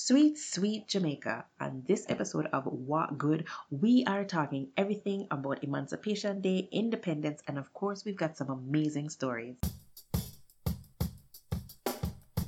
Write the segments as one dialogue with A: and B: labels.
A: Sweet, sweet Jamaica. On this episode of What Good, we are talking everything about Emancipation Day, independence, and of course, we've got some amazing stories.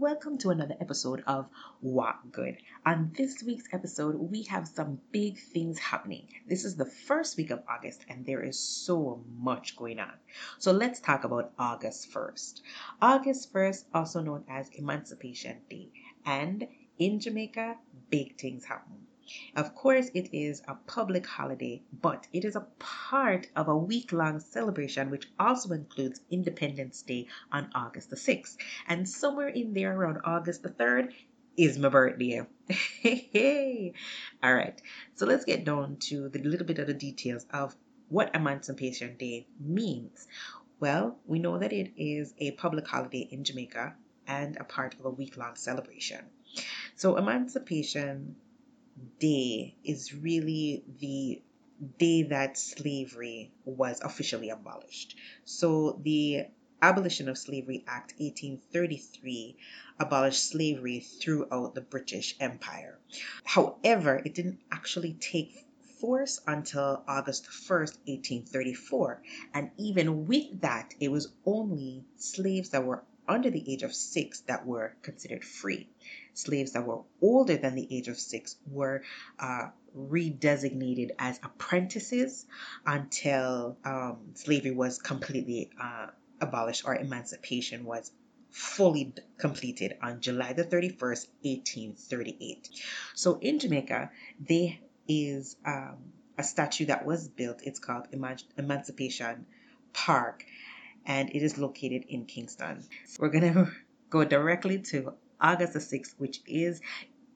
A: Welcome to another episode of What Good. On this week's episode, we have some big things happening. This is the first week of August, and there is so much going on. So let's talk about August 1st. August 1st, also known as Emancipation Day, and in Jamaica, big things happen. Of course, it is a public holiday, but it is a part of a week long celebration which also includes Independence Day on August the 6th. And somewhere in there around August the 3rd is my birthday. All right, so let's get down to the little bit of the details of what Emancipation Day means. Well, we know that it is a public holiday in Jamaica and a part of a week long celebration. So, Emancipation day is really the day that slavery was officially abolished. So the Abolition of Slavery Act 1833 abolished slavery throughout the British Empire. However, it didn't actually take force until August 1st, 1834. And even with that, it was only slaves that were under the age of six that were considered free. Slaves that were older than the age of six were uh, redesignated as apprentices until um, slavery was completely uh, abolished or emancipation was fully completed on July the 31st, 1838. So in Jamaica, there is um, a statue that was built. It's called Emancipation Park and it is located in Kingston. We're going to go directly to August the 6th, which is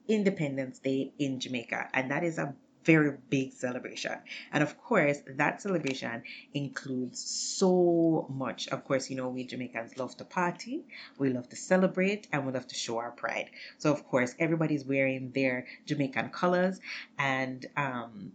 A: Independence Day in Jamaica, and that is a very big celebration. And of course, that celebration includes so much. Of course, you know, we Jamaicans love to party, we love to celebrate, and we love to show our pride. So, of course, everybody's wearing their Jamaican colors and um,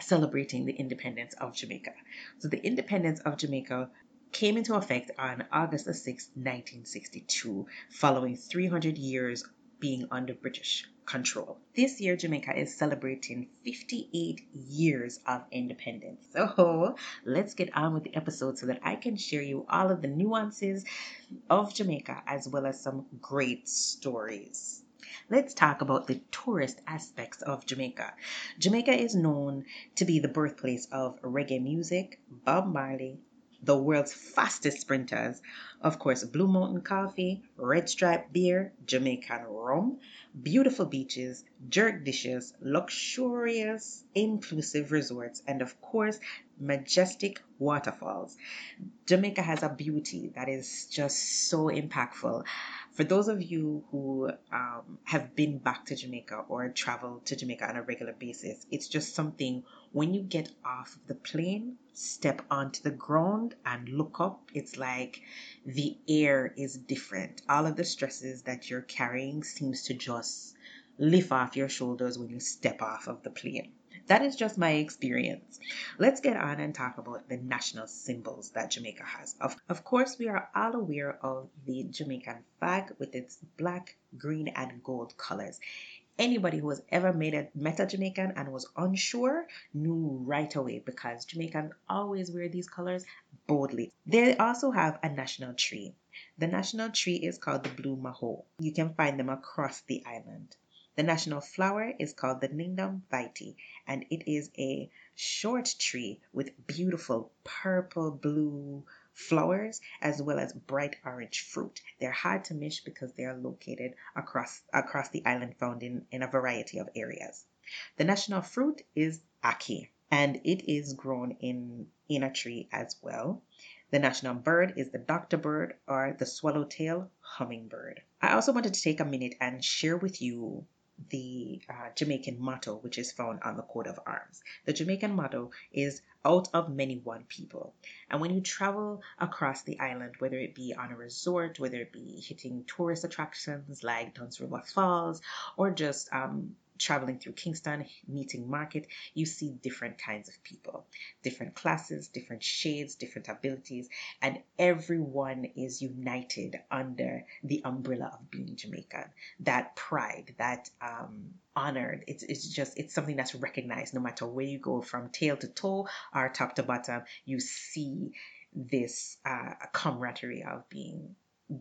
A: celebrating the independence of Jamaica. So, the independence of Jamaica came into effect on August 6, 1962, following 300 years being under British control. This year, Jamaica is celebrating 58 years of independence. So let's get on with the episode so that I can share you all of the nuances of Jamaica as well as some great stories. Let's talk about the tourist aspects of Jamaica. Jamaica is known to be the birthplace of reggae music, Bob Marley, the world's fastest sprinters. Of course, Blue Mountain Coffee, Red Stripe Beer, Jamaican Rum, beautiful beaches, jerk dishes, luxurious, inclusive resorts, and of course, majestic waterfalls. Jamaica has a beauty that is just so impactful. For those of you who um, have been back to Jamaica or travel to Jamaica on a regular basis, it's just something when you get off of the plane, step onto the ground and look up, it's like the air is different. All of the stresses that you're carrying seems to just lift off your shoulders when you step off of the plane. That is just my experience. Let's get on and talk about the national symbols that Jamaica has. Of, of course, we are all aware of the Jamaican flag with its black, green, and gold colors. Anybody who has ever made a, met a Jamaican and was unsure knew right away because Jamaicans always wear these colors boldly. They also have a national tree. The national tree is called the blue mahoe. You can find them across the island. The national flower is called the lignum vitae, and it is a short tree with beautiful purple blue flowers as well as bright orange fruit. They're hard to miss because they are located across across the island found in, in a variety of areas. The national fruit is ackee and it is grown in in a tree as well. The national bird is the doctor bird or the swallowtail hummingbird. I also wanted to take a minute and share with you the uh, Jamaican motto, which is found on the coat of arms. The Jamaican motto is out of many one people. And when you travel across the island, whether it be on a resort, whether it be hitting tourist attractions like Dunn's River Falls, or just um, traveling through Kingston, meeting market, you see different kinds of people, different classes, different shades, different abilities, and everyone is united under the umbrella of being Jamaican. That pride, that um, honored, it's, it's just, it's something that's recognized no matter where you go from tail to toe or top to bottom, you see this uh, camaraderie of being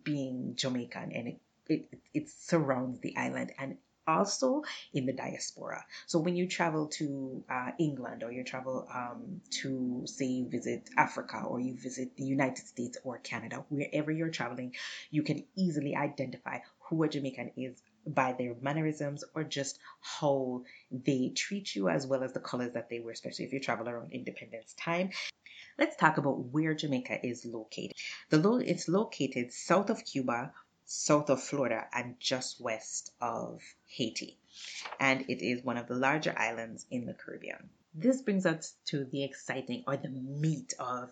A: being Jamaican and it, it, it surrounds the island and also in the diaspora. So when you travel to uh, England or you travel um, to, say, visit Africa or you visit the United States or Canada, wherever you're traveling, you can easily identify who a Jamaican is by their mannerisms or just how they treat you as well as the colors that they wear, especially if you travel around Independence Time. Let's talk about where Jamaica is located. The lo- it's located south of Cuba, south of Florida and just west of Haiti. And it is one of the larger islands in the Caribbean. This brings us to the exciting or the meat of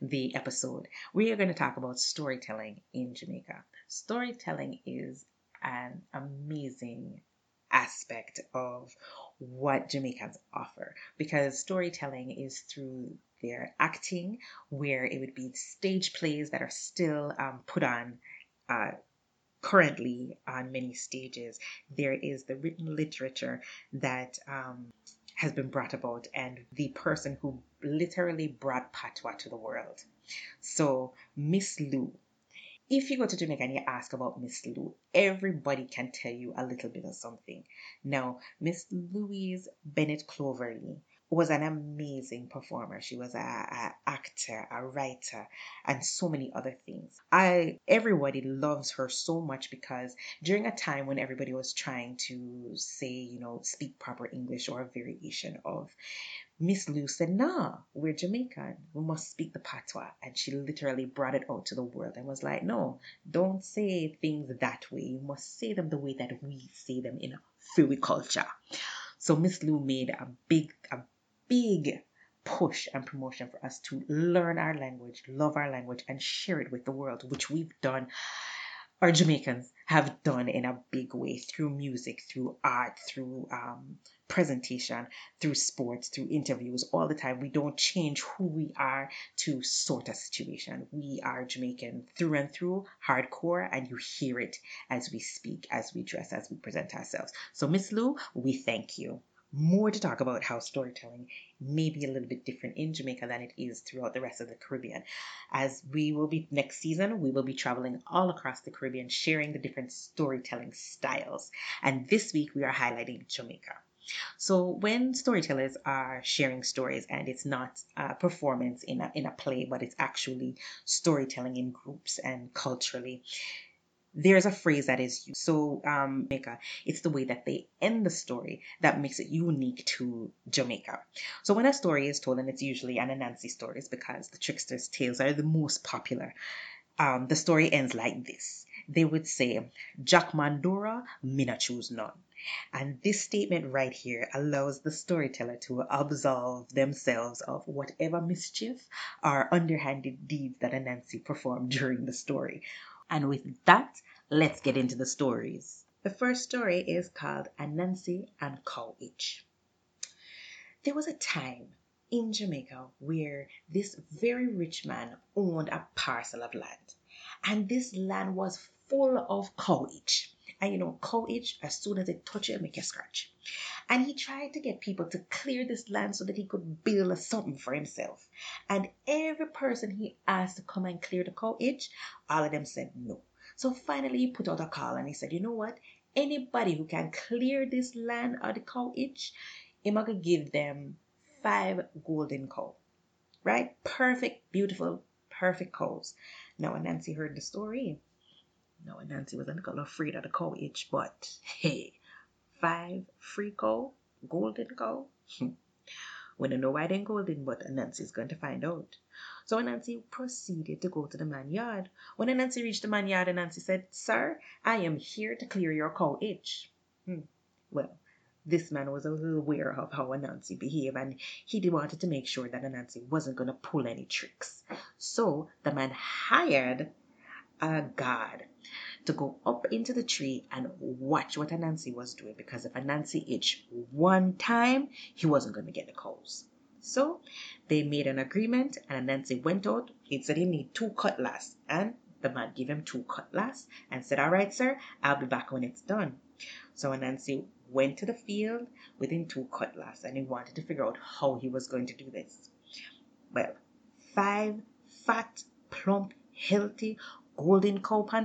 A: the episode. We are going to talk about storytelling in Jamaica. Storytelling is an amazing aspect of what Jamaicans offer because storytelling is through their acting, where it would be stage plays that are still um, put on uh, currently on many stages. There is the written literature that um, has been brought about, and the person who literally brought patois to the world. So, Miss Lou. If you go to Jamaica and you ask about Miss Lou, everybody can tell you a little bit of something. Now, Miss Louise Bennett Cloverly was an amazing performer. She was a, a, actor, a writer, and so many other things. I everybody loves her so much because during a time when everybody was trying to say, you know, speak proper English or a variation of Miss Lou said, nah, we're Jamaican. We must speak the patois. And she literally brought it out to the world and was like, no, don't say things that way. You must say them the way that we say them in Philly culture. So Miss Lou made a big, a big push and promotion for us to learn our language, love our language, and share it with the world, which we've done. Our Jamaicans have done in a big way through music, through art, through um, presentation, through sports, through interviews, all the time. We don't change who we are to sort a situation. We are Jamaican through and through, hardcore, and you hear it as we speak, as we dress, as we present ourselves. So, Miss Lou, we thank you more to talk about how storytelling may be a little bit different in Jamaica than it is throughout the rest of the Caribbean. As we will be next season, we will be traveling all across the Caribbean, sharing the different storytelling styles. And this week we are highlighting Jamaica. So when storytellers are sharing stories and it's not a performance in a, in a play, but it's actually storytelling in groups and culturally, there's a phrase that is used. So, um, Jamaica, it's the way that they end the story that makes it unique to Jamaica. So, when a story is told, and it's usually an Anansi stories because the trickster's tales are the most popular, um, the story ends like this. They would say, Jack Mandora, Mina choose none. And this statement right here allows the storyteller to absolve themselves of whatever mischief or underhanded deeds that Anansi performed during the story. And with that, let's get into the stories. The first story is called Anansi and Cow Itch. There was a time in Jamaica where this very rich man owned a parcel of land. And this land was full of cow itch. And you know, cow itch, as soon as it touch it, make you scratch. And he tried to get people to clear this land so that he could build a something for himself. And every person he asked to come and clear the cow itch, all of them said no. So finally he put out a call and he said, you know what? Anybody who can clear this land of the cow itch, I'm gonna give them five golden cow. Right? Perfect, beautiful, perfect cows. Now when Nancy heard the story, now Nancy was a little afraid of the cow itch, but hey, five free cow, golden cow. we don't know why they're golden, but Nancy's going to find out. So Nancy proceeded to go to the man yard. When Nancy reached the man yard, Nancy said, Sir, I am here to clear your cow itch. Hmm. Well, this man was a little aware of how Anansi behaved and he wanted to make sure that Anansi wasn't going to pull any tricks. So the man hired a guard to go up into the tree and watch what Anansi was doing because if Anansi itched one time, he wasn't going to get the cows. So they made an agreement and Anansi went out. He said he need two cutlass and the man gave him two cutlass and said, all right, sir, I'll be back when it's done. So Anansi went to the field with him two cutlass and he wanted to figure out how he was going to do this. Well, five fat, plump, healthy, golden cow on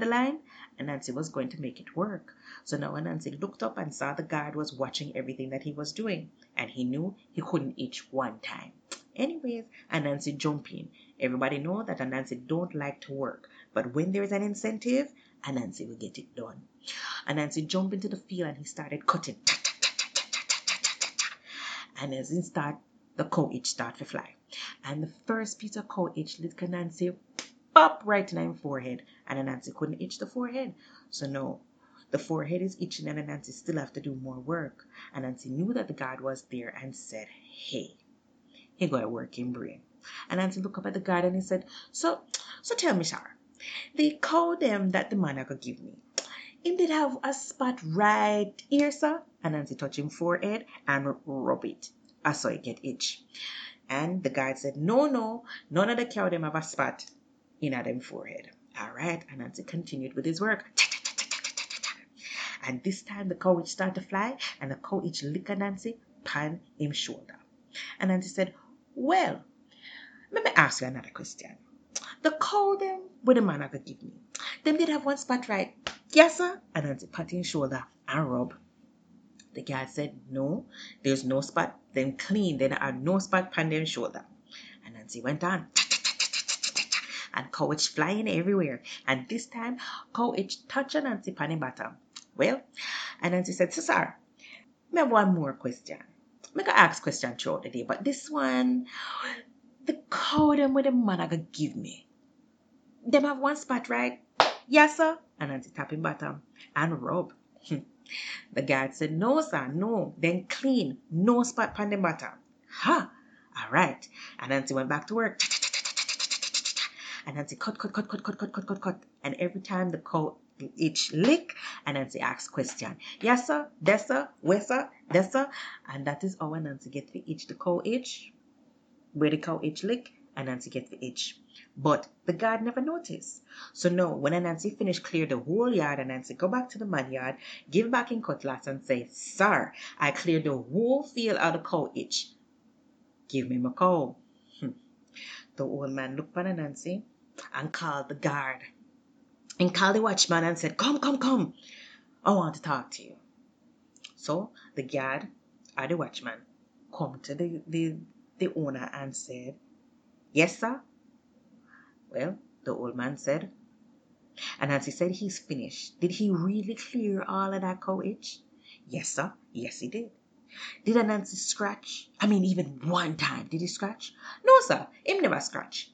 A: and Nancy was going to make it work. So now Nancy looked up and saw the guard was watching everything that he was doing, and he knew he couldn't itch one time. Anyways, Anansi jumped in. Everybody know that Anansi don't like to work, but when there is an incentive, Anansi will get it done. Anansi jumped into the field and he started cutting. And as he start, the cow itch start to fly. And the first piece of cow itch lit Anansi pop right in her forehead. And Anansi couldn't itch the forehead. So no, the forehead is itching and Anansi still have to do more work. And Nancy knew that the guard was there and said, hey, he got a working brain. And Nancy looked up at the guard and he said, so, so tell me, sir, they call them that the man could give me, him did have a spot right here, sir. And Nancy touch him forehead and rub it. I saw it get itch. And the guard said, no, no, none of the cow them have a spot in them forehead. All right. And Nancy continued with his work. And this time the cow itch started to fly and the itch lick Nancy pan him shoulder. And Nancy said, well, let me ask you another question. The cow them um, with the man could give me, them did have one spot right. Yes, sir. And Nancy pat him shoulder and rub. The guy said, no, there's no spot. Them clean. Then are no spot pan them shoulder. And Nancy went on and cow flying everywhere. And this time, cow itch touched Nancy pan bottom. Well, and Nancy said, so sir, me have one more question. Me go ask question throughout the day, but this one, the cow them with the man I gonna give me. Them have one spot, right? Yes, sir. And Nancy tapping bottom and rub. the guard said, no, sir, no. Then clean, no spot pan the bottom. Ha! All right. And Nancy went back to work. And Nancy cut, cut, cut, cut, cut, cut, cut, cut, cut. And every time the cow each lick, and Nancy asks question. Yes, sir, yes, sir, where, sir, yes, sir. And that is how Nancy get the itch, the cow itch, where the cow itch lick, and Nancy get the itch. But the guard never noticed. So no, when Nancy finished clear the whole yard, and Nancy go back to the man yard, give back in cutlass and say, Sir, I cleared the whole field out of cow itch. Give me my cow. Hmm. The old man looked at Nancy and called the guard and called the watchman and said, Come, come, come. I want to talk to you. So the guard or the watchman come to the, the, the owner and said, Yes, sir. Well, the old man said, and as he said he's finished, did he really clear all of that cow itch? Yes, sir. Yes, he did. Did Anansi scratch? I mean, even one time, did he scratch? No, sir. Him never scratch.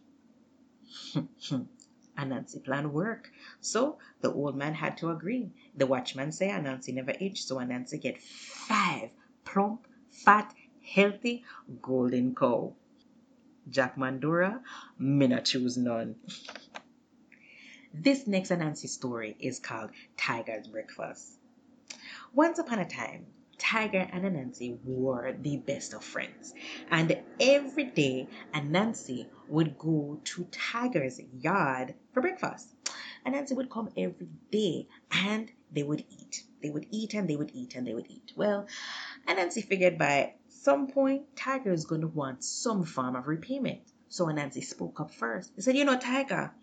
A: Anansi plan work. So the old man had to agree. The watchman say Anansi never itch, so Anansi get five plump, fat, healthy, golden cow. Jack Mandora, not choose none. This next Anansi story is called Tiger's Breakfast. Once upon a time, Tiger and Anansi were the best of friends. And every day, Anansi would go to Tiger's yard for breakfast. Anansi would come every day and they would eat. They would eat and they would eat and they would eat. Well, Anansi figured by some point, Tiger is going to want some form of repayment. So Anansi spoke up first. He said, You know, Tiger,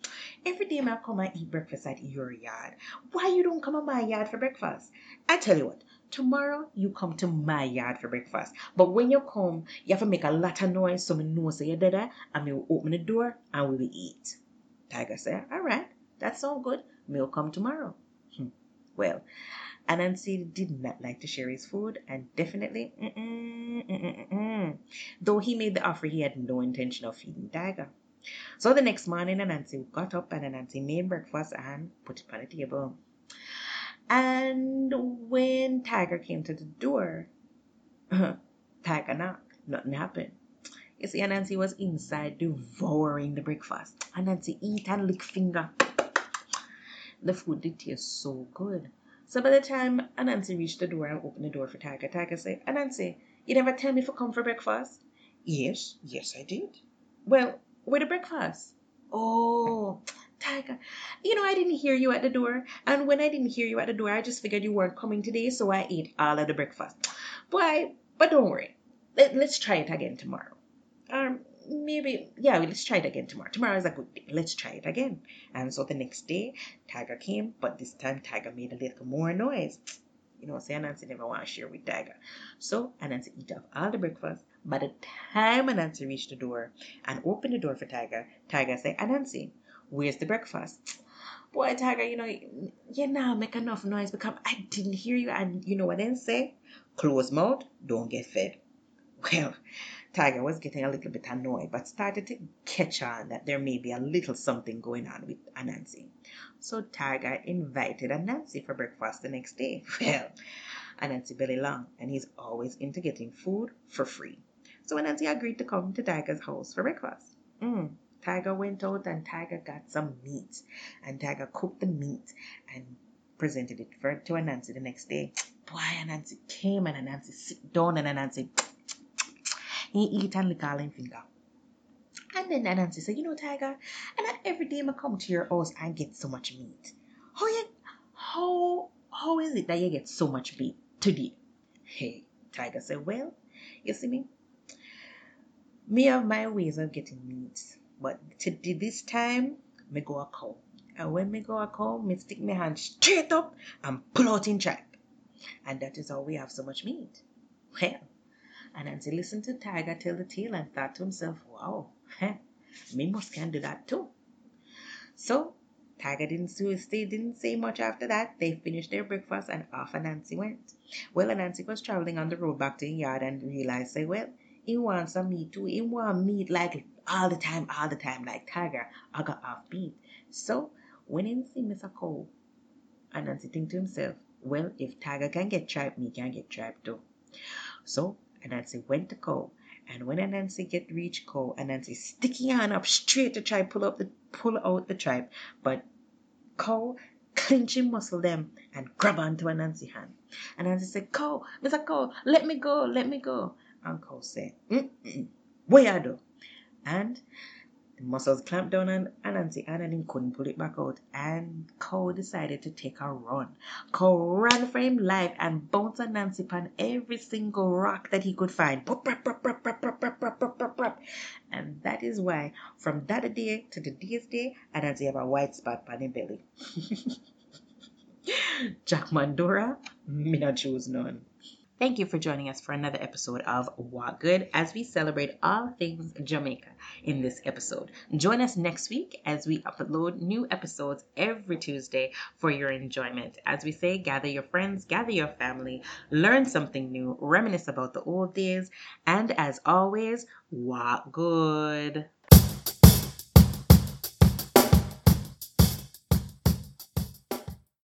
A: every day I come and eat breakfast at your yard. Why you don't come to my yard for breakfast? I tell you what, Tomorrow you come to my yard for breakfast. But when you come, you have to make a lot of noise so me know so you're there and me will open the door and we will eat. Tiger said, Alright, that sounds good. Me will come tomorrow. Hmm. Well, Anansi did not like to share his food and definitely, mm-mm, mm-mm, mm-mm. though he made the offer, he had no intention of feeding Tiger. So the next morning, Anansi got up and Anansi made breakfast and put it on the table. And when Tiger came to the door, Tiger knocked. Nothing happened. You see, Anansi was inside devouring the breakfast. Anansi eat and lick finger. The food did taste so good. So by the time Anansi reached the door and opened the door for Tiger, Tiger said, Anansi, you never tell me to come for breakfast?
B: Yes, yes, I did.
A: Well, where the breakfast? Oh, Tiger, you know, I didn't hear you at the door. And when I didn't hear you at the door, I just figured you weren't coming today, so I ate all of the breakfast. Boy, but don't worry. Let, let's try it again tomorrow. Um, maybe, yeah, let's try it again tomorrow. Tomorrow is a good day. Let's try it again. And so the next day, Tiger came, but this time Tiger made a little more noise. You know, say Anansi never want to share with Tiger. So Anansi eat up all the breakfast. By the time Anansi reached the door and opened the door for Tiger, Tiger said, Anansi, where's the breakfast? Boy, Tiger, you know, you now make enough noise because I didn't hear you. And you know what they say? Close mouth, don't get fed. Well, Tiger was getting a little bit annoyed, but started to catch on that there may be a little something going on with Anansi. So Tiger invited Anansi for breakfast the next day. Well, Anansi belly long, and he's always into getting food for free. So Anansi agreed to come to Tiger's house for breakfast. Mm. Tiger went out and Tiger got some meat. And Tiger cooked the meat and presented it for, to Anansi the next day. Boy, Anansi came and Anansi sit down and Anansi he eat and lick all finger. And then Anansi said, you know, Tiger, and not every day I come to your house and get so much meat. How you, how, how is it that you get so much meat today? Hey, Tiger said, well, you see me, me have my ways of getting meat, but this time, me go a cow. And when me go a cow, me stick my hand straight up and pull out in track. And that is how we have so much meat. Well, Anansi listened to Tiger tell the tale and thought to himself, wow, me must can do that too. So Tiger didn't stay, didn't say much after that. They finished their breakfast and off Anansi went. Well, Anansi was traveling on the road back to the yard and realized, say, well, he wants some meat too. He want meat like all the time, all the time, like Tiger. I got off beat. So when he see Mr. Cole, Anansi think to himself, well, if Tiger can get tripe, me can get tripe too. So Anansi went to Cole. And when Anansi get reach Cole, Anansi sticking hand up straight to try pull up the pull out the tripe, but Cole clenching muscle them and grab onto Anansi hand. And Anansi said, Cole, Mr. Cole, let me go, let me go. And Cole said, Mm-mm, where do? And the muscles clamped down on Anansi he couldn't pull it back out. And Cole decided to take a run. Cole ran for him life and bounced Anansi upon every single rock that he could find. And that is why from that day to the day's day, Anansi have a white spot on his belly. Jack Mandora, me not choose none. Thank you for joining us for another episode of What Good as we celebrate all things Jamaica in this episode. Join us next week as we upload new episodes every Tuesday for your enjoyment. As we say, gather your friends, gather your family, learn something new, reminisce about the old days, and as always, what good.